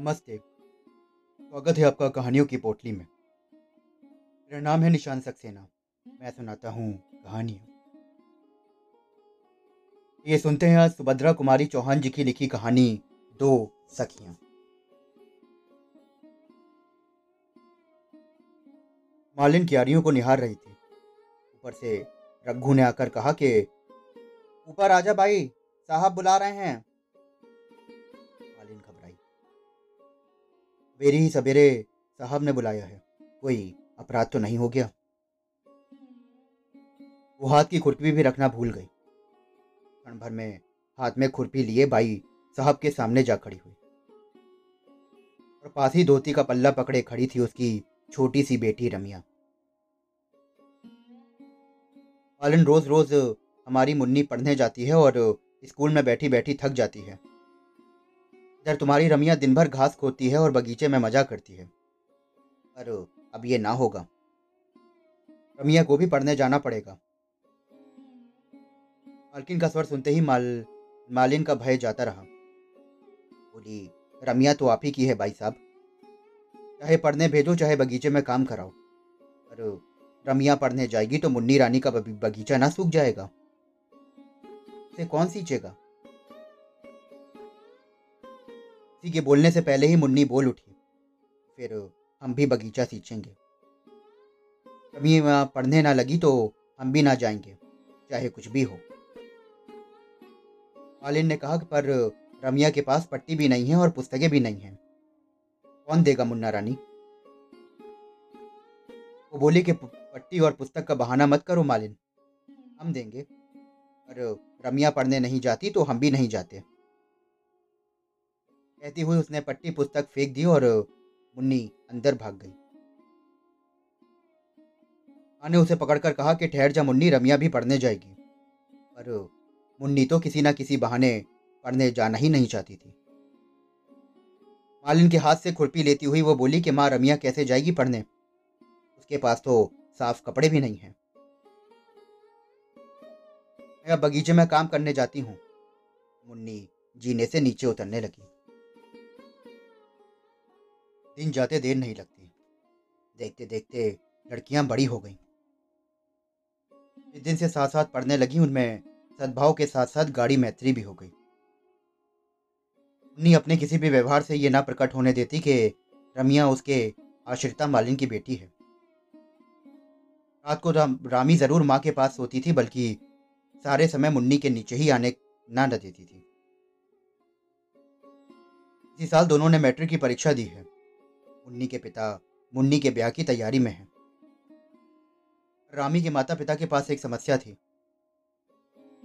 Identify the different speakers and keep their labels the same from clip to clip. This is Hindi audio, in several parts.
Speaker 1: नमस्ते। स्वागत है आपका कहानियों की पोटली में। मेरा नाम है निशान सक्सेना। मैं सुनाता हूँ कहानियाँ। ये सुनते हैं आज सुभद्रा कुमारी चौहान जी की लिखी कहानी, दो सखियाँ। मालिन क्यारियों को निहार रही थी। ऊपर से रघु ने आकर कहा कि, ऊपर आजा भाई, साहब बुला रहे हैं। मेरी ही सवेरे साहब ने बुलाया है। कोई अपराध तो नहीं हो गया। वो हाथ की खुरपी भी रखना भूल गई। क्षण भर में हाथ में खुरपी लिए बाई साहब के सामने जा खड़ी हुई। और पास ही धोती का पल्ला पकड़े खड़ी थी उसकी छोटी सी बेटी रमिया। पालन रोज रोज हमारी मुन्नी पढ़ने जाती है और स्कूल में बैठी बैठी थक जाती है। इधर तुम्हारी रमिया दिन भर घास खोती है और बगीचे में मज़ा करती है। पर अब ये ना होगा। रमिया को भी पढ़ने जाना पड़ेगा। मालकिन का स्वर सुनते ही माल, मालिन का भय जाता रहा। बोली, रमिया तो आप ही की है भाई साहब। चाहे पढ़ने भेजो, चाहे बगीचे में काम कराओ। पर रमिया पढ़ने जाएगी तो मुन्नी रानी का बगीचा ना सूख जाएगा। से कौन सींचेगा? किसी के बोलने से पहले ही मुन्नी बोल उठी। फिर हम भी बगीचा सींचेंगे। कभी वहाँ पढ़ने ना लगी तो हम भी ना जाएँगे, चाहे कुछ भी हो। मालिन ने कहा पर रमिया के पास पट्टी भी नहीं है और पुस्तकें भी नहीं हैं। कौन देगा मुन्ना रानी? वो बोली कि पट्टी और पुस्तक का बहाना मत करो मालिन। हम देंगे, पर रमिया पढ़ने नहीं जाती तो हम भी नहीं जाते। कहती हुई उसने पट्टी पुस्तक फेंक दी और मुन्नी अंदर भाग गई। माँ ने उसे पकड़कर कहा कि ठहर जा मुन्नी, रमिया भी पढ़ने जाएगी। पर मुन्नी तो किसी ना किसी बहाने पढ़ने जाना ही नहीं चाहती थी। मालिन के हाथ से खुरपी लेती हुई वो बोली कि माँ, रमिया कैसे जाएगी पढ़ने? उसके पास तो साफ़ कपड़े भी नहीं हैं। मैं बगीचे में काम करने जाती हूँ। मुन्नी जीने से नीचे उतरने लगी। दिन जाते देर नहीं लगती। देखते देखते लड़कियाँ बड़ी हो गईं। जिस दिन से साथ साथ पढ़ने लगी उनमें सद्भाव के साथ साथ गाड़ी मैत्री भी हो गई। मुन्नी अपने किसी भी व्यवहार से ये ना प्रकट होने देती कि रमिया उसके आश्रिता मालिन की बेटी है। रात को राम, रामी ज़रूर माँ के पास सोती थी बल्कि सारे समय मुन्नी के नीचे ही आने ना न देती थी। इसी साल दोनों ने मैट्रिक की परीक्षा दी है। मुन्नी के पिता, मुन्नी के ब्याह की तैयारी में हैं। रामी के माता पिता के पास एक समस्या थी।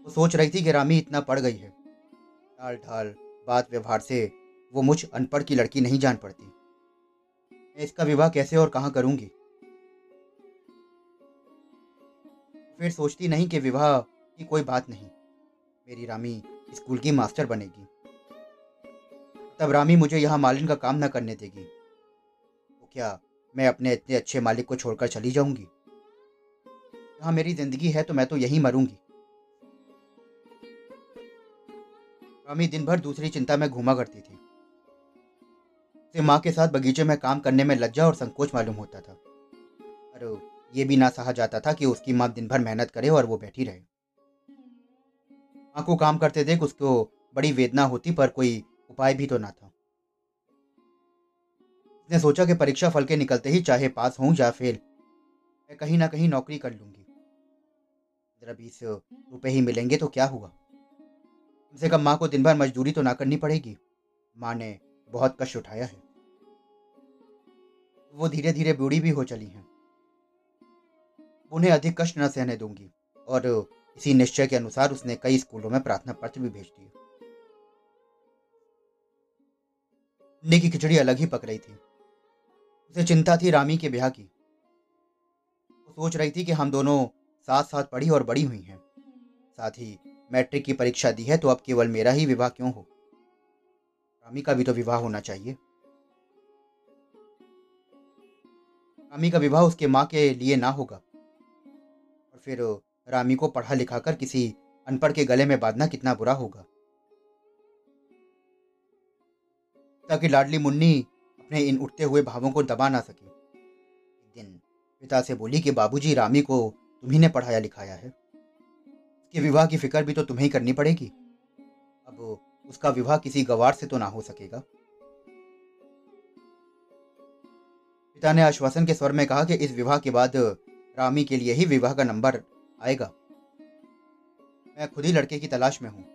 Speaker 1: वो सोच रही थी कि रामी इतना पढ़ गई है। ढाल ढाल बात व्यवहार से वो मुझ अनपढ़ की लड़की नहीं जान पड़ती। मैं इसका विवाह कैसे और कहाँ करूँगी? फिर सोचती नहीं कि विवाह की कोई बात नहीं। मेरी रामी स्कूल की मास्टर बनेगी। तब रामी मुझे यहाँ मालिन का काम न करने देगी। क्या मैं अपने इतने अच्छे मालिक को छोड़कर चली जाऊँगी? यहाँ मेरी ज़िंदगी है तो मैं तो यहीं मरूँगी। रामी दिन भर दूसरी चिंता में घूमा करती थी। उसे माँ के साथ बगीचे में काम करने में लज्जा और संकोच मालूम होता था। पर ये भी ना सहा जाता था कि उसकी माँ दिन भर मेहनत करे और वो बैठी रहे। माँ को काम करते देख उसको बड़ी वेदना होती पर कोई उपाय भी तो ना था। उसने सोचा कि परीक्षा फल के निकलते ही चाहे पास हों या फेल, मैं कहीं ना कहीं नौकरी कर लूँगी। पंद्रह बीस रुपए ही मिलेंगे तो क्या हुआ? कम से कम माँ को दिन भर मजदूरी तो ना करनी पड़ेगी। माँ ने बहुत कष्ट उठाया है। वो धीरे धीरे बूढ़ी भी हो चली हैं। उन्हें अधिक कष्ट न सहने दूँगी और इसी निश्चय के अनुसार उसने कई स्कूलों में प्रार्थना पत्र भी भेज दिए। की खिचड़ी अलग ही पक रही थी। उसे चिंता थी रामी के ब्याह की। वो सोच रही थी कि हम दोनों साथ साथ पढ़ी और बड़ी हुई हैं। साथ ही मैट्रिक की परीक्षा दी है तो अब केवल मेरा ही विवाह क्यों हो? रामी का भी तो विवाह होना चाहिए। रामी का विवाह उसके माँ के लिए ना होगा। और फिर रामी को पढ़ा लिखा कर किसी अनपढ़ के गले में बांधना कितना बुरा होगा। ताकि लाडली मुन्नी अपने इन उठते हुए भावों को दबा ना सके। एक दिन पिता से बोली कि, बाबूजी, रामी को तुम्ही ने पढ़ाया लिखाया है। उसके विवाह की फ़िक्र भी तो तुम्हें करनी पड़ेगी। अब उसका विवाह किसी गवार से तो ना हो सकेगा। पिता ने आश्वासन के स्वर में कहा कि इस विवाह के बाद रामी के लिए ही विवाह का नंबर आएगा। मैं खुद ही लड़के की तलाश में हूँ।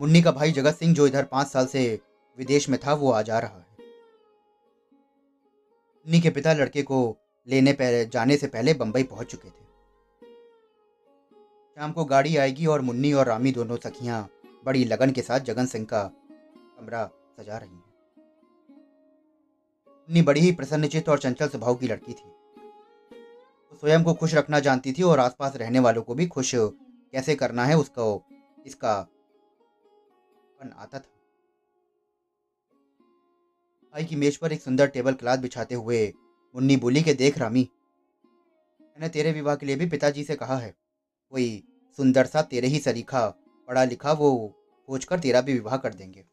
Speaker 1: मुन्नी का भाई जगत सिंह, जो इधर पाँच साल से विदेश में था, वो आ जा रहा है। उन्नी के पिता लड़के को लेने पहले जाने से पहले बंबई पहुँच चुके थे। शाम को गाड़ी आएगी और मुन्नी और रामी दोनों सखियाँ बड़ी लगन के साथ जगन सिंह का कमरा सजा रही हैं। मुन्नी बड़ी ही प्रसन्नचित और चंचल स्वभाव की लड़की थी। वो स्वयं को खुश रखना जानती थी और आसपास रहने वालों को भी खुश कैसे करना है उसको, इसका आता था। भाई की मेज पर एक सुंदर टेबल क्लाथ बिछाते हुए मुन्नी बोली के देख रामी, मैंने तेरे विवाह के लिए भी पिताजी से कहा है। कोई सुंदर सा तेरे ही सरीखा पढ़ा लिखा वो खोज कर तेरा भी विवाह कर देंगे।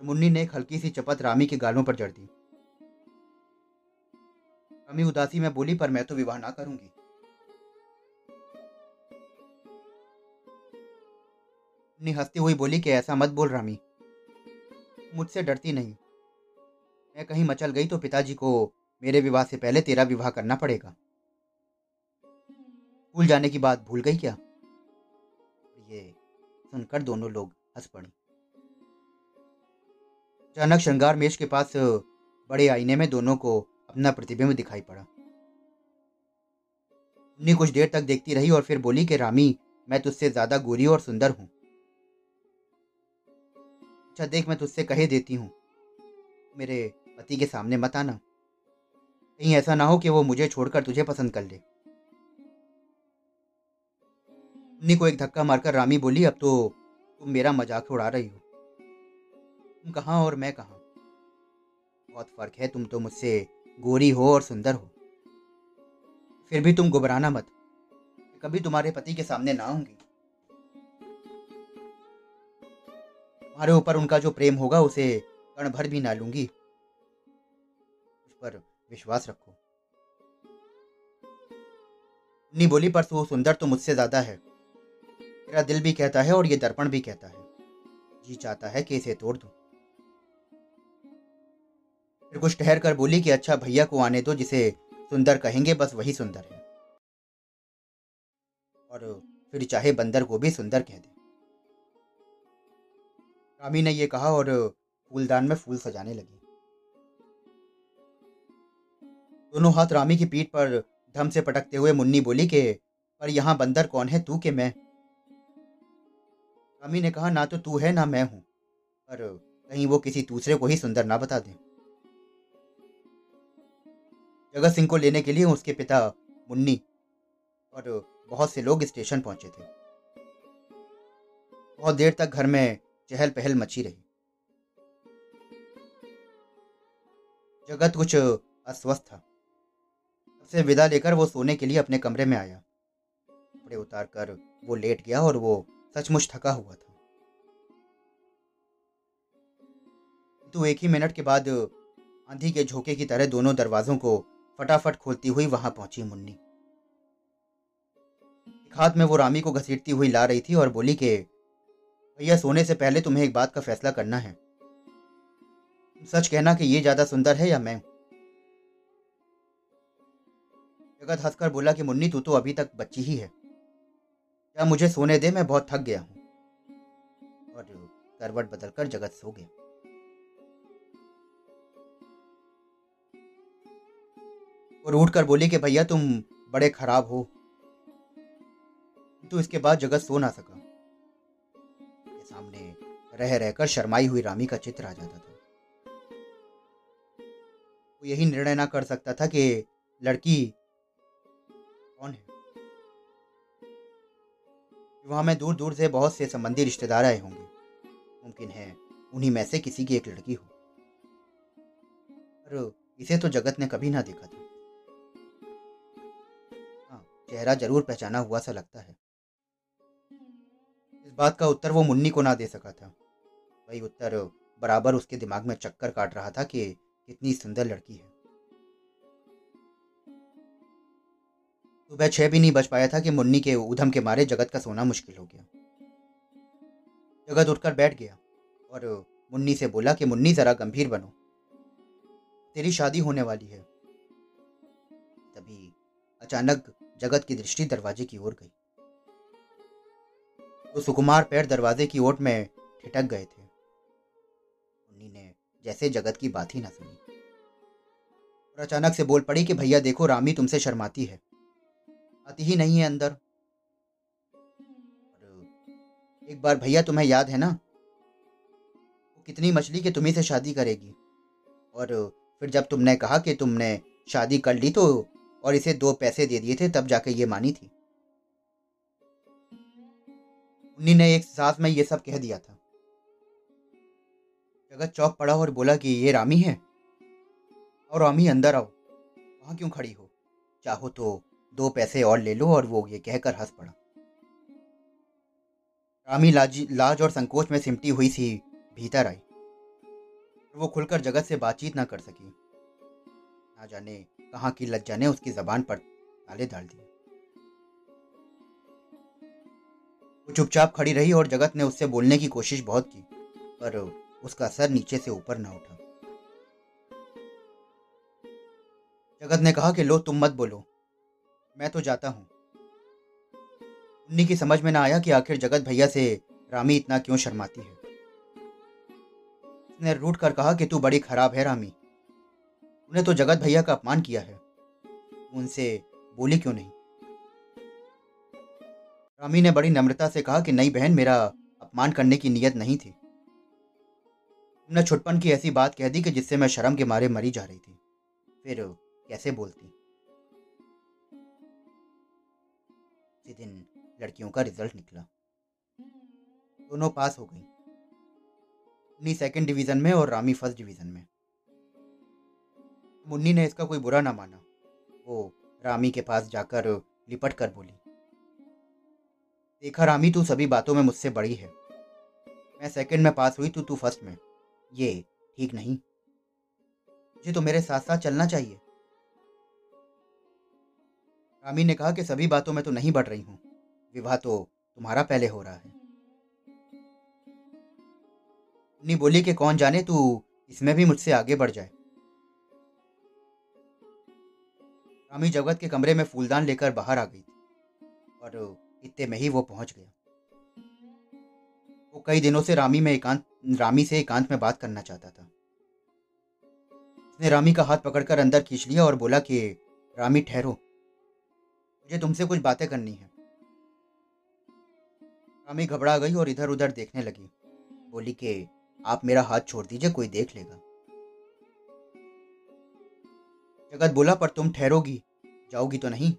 Speaker 1: मुन्नी ने एक हल्की सी चपत रामी के गालों पर जड़ दी। रामी उदासी में बोली, पर मैं तो विवाह ना करूँगी। मुन्नी हंसती हुई बोली कि, ऐसा मत बोल रामी। मुझसे डरती नहीं। मैं कहीं मचल गई तो पिताजी को मेरे विवाह से पहले तेरा विवाह करना पड़ेगा। भूल जाने की बात भूल गई क्या? ये सुनकर दोनों लोग हंस पड़ी। अचानक श्रृंगार मेज के पास बड़े आईने में दोनों को अपना प्रतिबिंब दिखाई पड़ा। उन्नी कुछ देर तक देखती रही और फिर बोली कि, रामी, मैं तुझसे ज़्यादा गोरी और सुंदर हूँ। अच्छा देख मैं तुझसे कहे देती हूँ। मेरे पति के सामने मत आना। कहीं ऐसा ना हो कि वो मुझे छोड़कर तुझे पसंद कर ले। उन्नी को एक धक्का मारकर रामी बोली, अब तो तुम मेरा मज़ाक उड़ा रही हो। तुम कहाँ और मैं कहाँ? बहुत फ़र्क है, तुम तो मुझसे गोरी हो और सुंदर हो। फिर भी तुम घबराना मत। कभी तुम्हारे पति के सामने ना आऊँगी तुम्हारे ऊपर उनका जो प्रेम होगा, उसे कण भर भी ना लूँगी। उस पर विश्वास रखो। उन्नी बोली, पर तू सुंदर तो मुझसे ज़्यादा है। तेरा दिल भी कहता है और ये दर्पण भी कहता है। जी चाहता है कि इसे तोड़ दूँ। फिर कुछ ठहर कर बोली कि अच्छा भैया को आने दो, जिसे सुंदर कहेंगे, बस वही सुंदर है। और फिर चाहे बंदर को भी सुंदर कह दे। रामी ने यह कहा और फूलदान में फूल सजाने लगी। दोनों हाथ रामी की पीठ पर धम से पटकते हुए मुन्नी बोली के, पर यहाँ बंदर कौन है? तू के मैं रामी ने कहा, ना तो तू है, ना मैं हूँ, पर कहीं वो किसी दूसरे को ही सुंदर ना बता दे। जगत सिंह को लेने के लिए उसके पिता मुन्नी और बहुत से लोग स्टेशन पहुँचे थे। बहुत देर तक घर में चहल पहल मची रही। जगत कुछ अस्वस्थ था। सबसे विदा लेकर वो सोने के लिए अपने कमरे में आया। कपड़े उतार कर वो लेट गया और वो सचमुच थका हुआ था। तो एक ही मिनट के बाद आंधी के झोंके की तरह दोनों दरवाजों को फटाफट खोलती हुई वहाँ पहुँची मुन्नी। एक हाथ में वो रामी को घसीटती हुई ला रही थी और बोली कि भैया सोने से पहले तुम्हें एक बात का फैसला करना है। सच कहना कि ये ज़्यादा सुंदर है या मैं? जगत हंसकर बोला कि मुन्नी, तू तो अभी तक बच्ची ही है। क्या मुझे सोने दे? मैं बहुत थक गया हूँ। और करवट बदलकर जगत सो गया। और उठकर बोली कि भैया, तुम बड़े खराब हो। तो इसके बाद जगत सो ना सका। रह रहकर शर्माई हुई रामी का चित्र आ जाता था। वो यही निर्णय ना कर सकता था कि लड़की कौन है? वहाँ में दूर दूर से बहुत से संबंधी रिश्तेदार आए होंगे। मुमकिन है उन्हीं में से किसी की एक लड़की हो। पर इसे तो जगत ने कभी ना देखा था। हाँ चेहरा ज़रूर पहचाना हुआ सा लगता है। इस बात का उत्तर वो मुन्नी को ना दे सका था। वही उत्तर बराबर उसके दिमाग में चक्कर काट रहा था कि कितनी सुंदर लड़की है। सुबह छह भी नहीं बच पाया था कि मुन्नी के उधम के मारे जगत का सोना मुश्किल हो गया। जगत उठकर बैठ गया और मुन्नी से बोला कि मुन्नी जरा गंभीर बनो। तेरी शादी होने वाली है। तभी अचानक जगत की दृष्टि दरवाजे की ओर गई। तो सुकुमार पैर दरवाजे की ओट में ठिटक गए थे। जैसे जगत की बात ही ना सुनी। और अचानक से बोल पड़ी कि भैया देखो, रामी तुमसे शर्माती है। आती ही नहीं है अंदर। और एक बार भैया तुम्हें याद है ना? वो कितनी मछली कि तुम्ही से शादी करेगी। और फिर जब तुमने कहा कि तुमने शादी कर ली तो और इसे दो पैसे दे दिए थे, तब जाके ये मानी थी। उन्नी ने एक सांस में ये सब कह दिया था। जगत चौक पड़ा और बोला कि ये रामी है? और रामी, अंदर आओ। वहाँ क्यों खड़ी हो? चाहो तो दो पैसे और ले लो और वो ये कहकर हंस पड़ा। रामी लाज लाज और संकोच में सिमटी हुई सी भीतर आई। वो खुलकर जगत से बातचीत ना कर सकी। ना जाने कहाँ की लज्जा ने उसकी जबान पर ताले डाल दिए। वो चुपचाप खड़ी रही और जगत ने उससे बोलने की कोशिश बहुत की, पर उसका सर नीचे से ऊपर ना उठा। जगत ने कहा कि लो, तुम मत बोलो। मैं तो जाता हूँ। उन्नी की समझ में ना आया कि आखिर जगत भैया से रामी इतना क्यों शर्माती है। उसने रूट कर कहा कि तू बड़ी खराब है रामी। उन्हें तो जगत भैया का अपमान किया है। उनसे बोली क्यों नहीं? रामी ने बड़ी नम्रता से कहा कि, नहीं बहन, मेरा अपमान करने की नीयत नहीं थी। तुमने छुटपन की ऐसी बात कह दी कि जिससे मैं शर्म के मारे मरी जा रही थी। फिर कैसे बोलती? उसी दिन लड़कियों का रिज़ल्ट निकला। दोनों पास हो गई। मुन्नी सेकंड डिवीज़न में और रामी फ़र्स्ट डिवीज़न में। मुन्नी ने इसका कोई बुरा ना माना। वो रामी के पास जाकर लिपट कर बोली, देखा रामी, तू सभी बातों में मुझसे बड़ी है। मैं सेकंड में पास हुई तो तू फ़र्स्ट में। ये ठीक नहीं। मुझे तो मेरे साथ साथ चलना चाहिए। रामी ने कहा कि सभी बातों में तो नहीं बढ़ रही हूँ। विवाह तो तुम्हारा पहले हो रहा है। उन्नी बोली कि कौन जाने, तू इसमें भी मुझसे आगे बढ़ जाए। रामी जगत के कमरे में फूलदान लेकर बाहर आ गई थी और इतने में ही वो पहुँच गया। वो कई दिनों से रामी में एकांत रामी से एकांत में बात करना चाहता था। उसने रामी का हाथ पकड़कर अंदर खींच लिया और बोला कि, रामी, ठहरो। मुझे तुमसे कुछ बातें करनी है। रामी घबरा गई और इधर उधर देखने लगी। बोली कि, आप मेरा हाथ छोड़ दीजिए, कोई देख लेगा। जगत बोला, पर तुम ठहरोगी, जाओगी तो नहीं?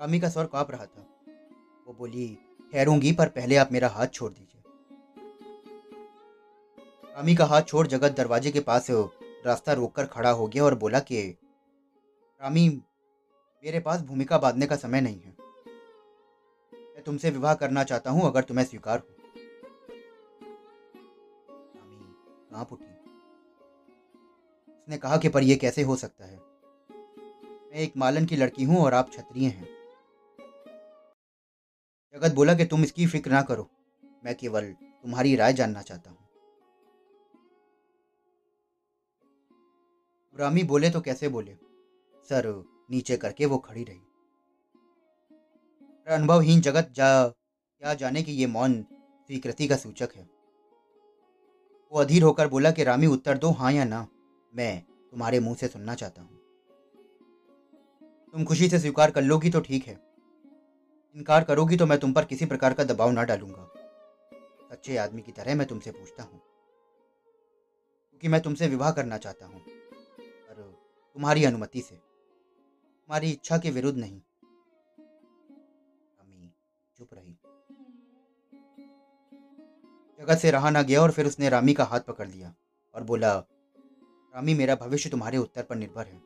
Speaker 1: रामी का स्वर काँप रहा था। वो बोली ठहरूँगी, पर पहले आप मेरा हाथ छोड़ दीजिए। रामी का हाथ छोड़ जगत दरवाजे के पास रास्ता रोककर खड़ा हो गया और बोला कि, रामी, मेरे पास भूमिका बांधने का समय नहीं है। मैं तुमसे विवाह करना चाहता हूँ अगर तुम्हें स्वीकार हो। रामी काँप उठी। उसने कहा कि, पर यह कैसे हो सकता है? मैं एक मालन की लड़की हूँ और आप क्षत्रिय हैं। जगत बोला कि तुम इसकी फ़िक्र ना करो। मैं केवल तुम्हारी राय जानना चाहता हूँ। रामी बोले तो कैसे बोले? सर, नीचे करके वो खड़ी रही। अनुभवहीन जगत जा, क्या जाने कि ये मौन स्वीकृति का सूचक है। वो अधीर होकर बोला कि रामी, उत्तर दो हाँ या ना, मैं तुम्हारे मुँह से सुनना चाहता हूँ। तुम खुशी से स्वीकार कर लोगी तो ठीक है। इनकार करोगी तो मैं तुम पर किसी प्रकार का दबाव ना डालूँगा। सच्चे आदमी की तरह मैं तुमसे पूछता हूँ, क्योंकि मैं तुमसे विवाह करना चाहता हूँ, पर तुम्हारी अनुमति से, तुम्हारी इच्छा के विरुद्ध नहीं। अम्मी, चुप रही। जगत से रहा ना गया और फिर उसने रामी का हाथ पकड़ लिया और बोला, रामी, मेरा भविष्य तुम्हारे उत्तर पर निर्भर है।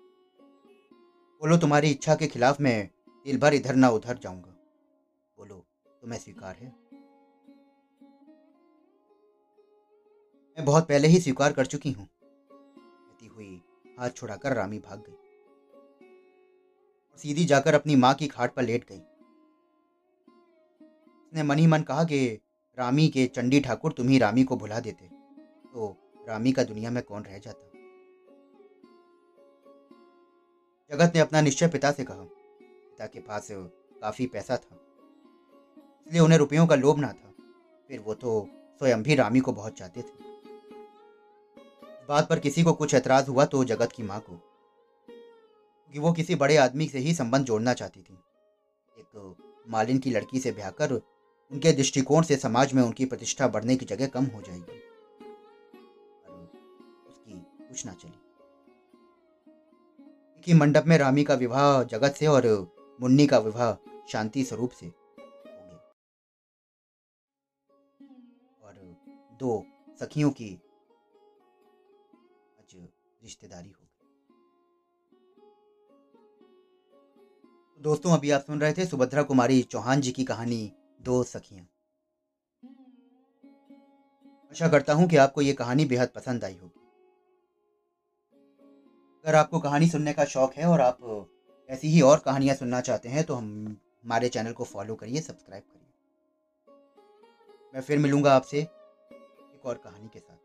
Speaker 1: बोलो, तुम्हारी इच्छा के खिलाफ मैं दिल भर इधर ना उधर जाऊँगा। बोलो तुम्हें स्वीकार है। मैं बहुत पहले ही स्वीकार कर चुकी हूँ। कहती हुई हाथ छुड़ाकर रामी भाग गई। और सीधी जाकर अपनी माँ की खाट पर लेट गई। उसने मन ही मन कहा कि रामी के चंडी ठाकुर तुम ही रामी को भुला देते तो रामी का दुनिया में कौन रह जाता? जगत ने अपना निश्चय पिता से कहा। पिता के पास काफ़ी पैसा था। इसलिए उन्हें रुपयों का लोभ ना था। फिर वो तो स्वयं भी रामी को बहुत चाहते थे। बात पर किसी को कुछ ऐतराज हुआ तो जगत की माँ को, कि वो किसी बड़े आदमी से ही संबंध जोड़ना चाहती थी। एक मालिन की लड़की से ब्याह कर उनके दृष्टिकोण से समाज में उनकी प्रतिष्ठा बढ़ने की जगह कम हो जाएगी। उसकी कुछ ना चली। कि मंडप में रामी का विवाह जगत से और मुन्नी का विवाह शांति स्वरूप से दो सखियों की आज रिश्तेदारी हो गई। दोस्तों, अभी आप सुन रहे थे सुभद्रा कुमारी चौहान जी की कहानी, दो सखियाँ। आशा करता हूँ कि आपको ये कहानी बेहद पसंद आई होगी। अगर आपको कहानी सुनने का शौक है और आप ऐसी ही और कहानियाँ सुनना चाहते हैं तो हम हमारे चैनल को फॉलो करिए, सब्सक्राइब करिए। मैं फिर मिलूँगा आपसे और कहानी के साथ।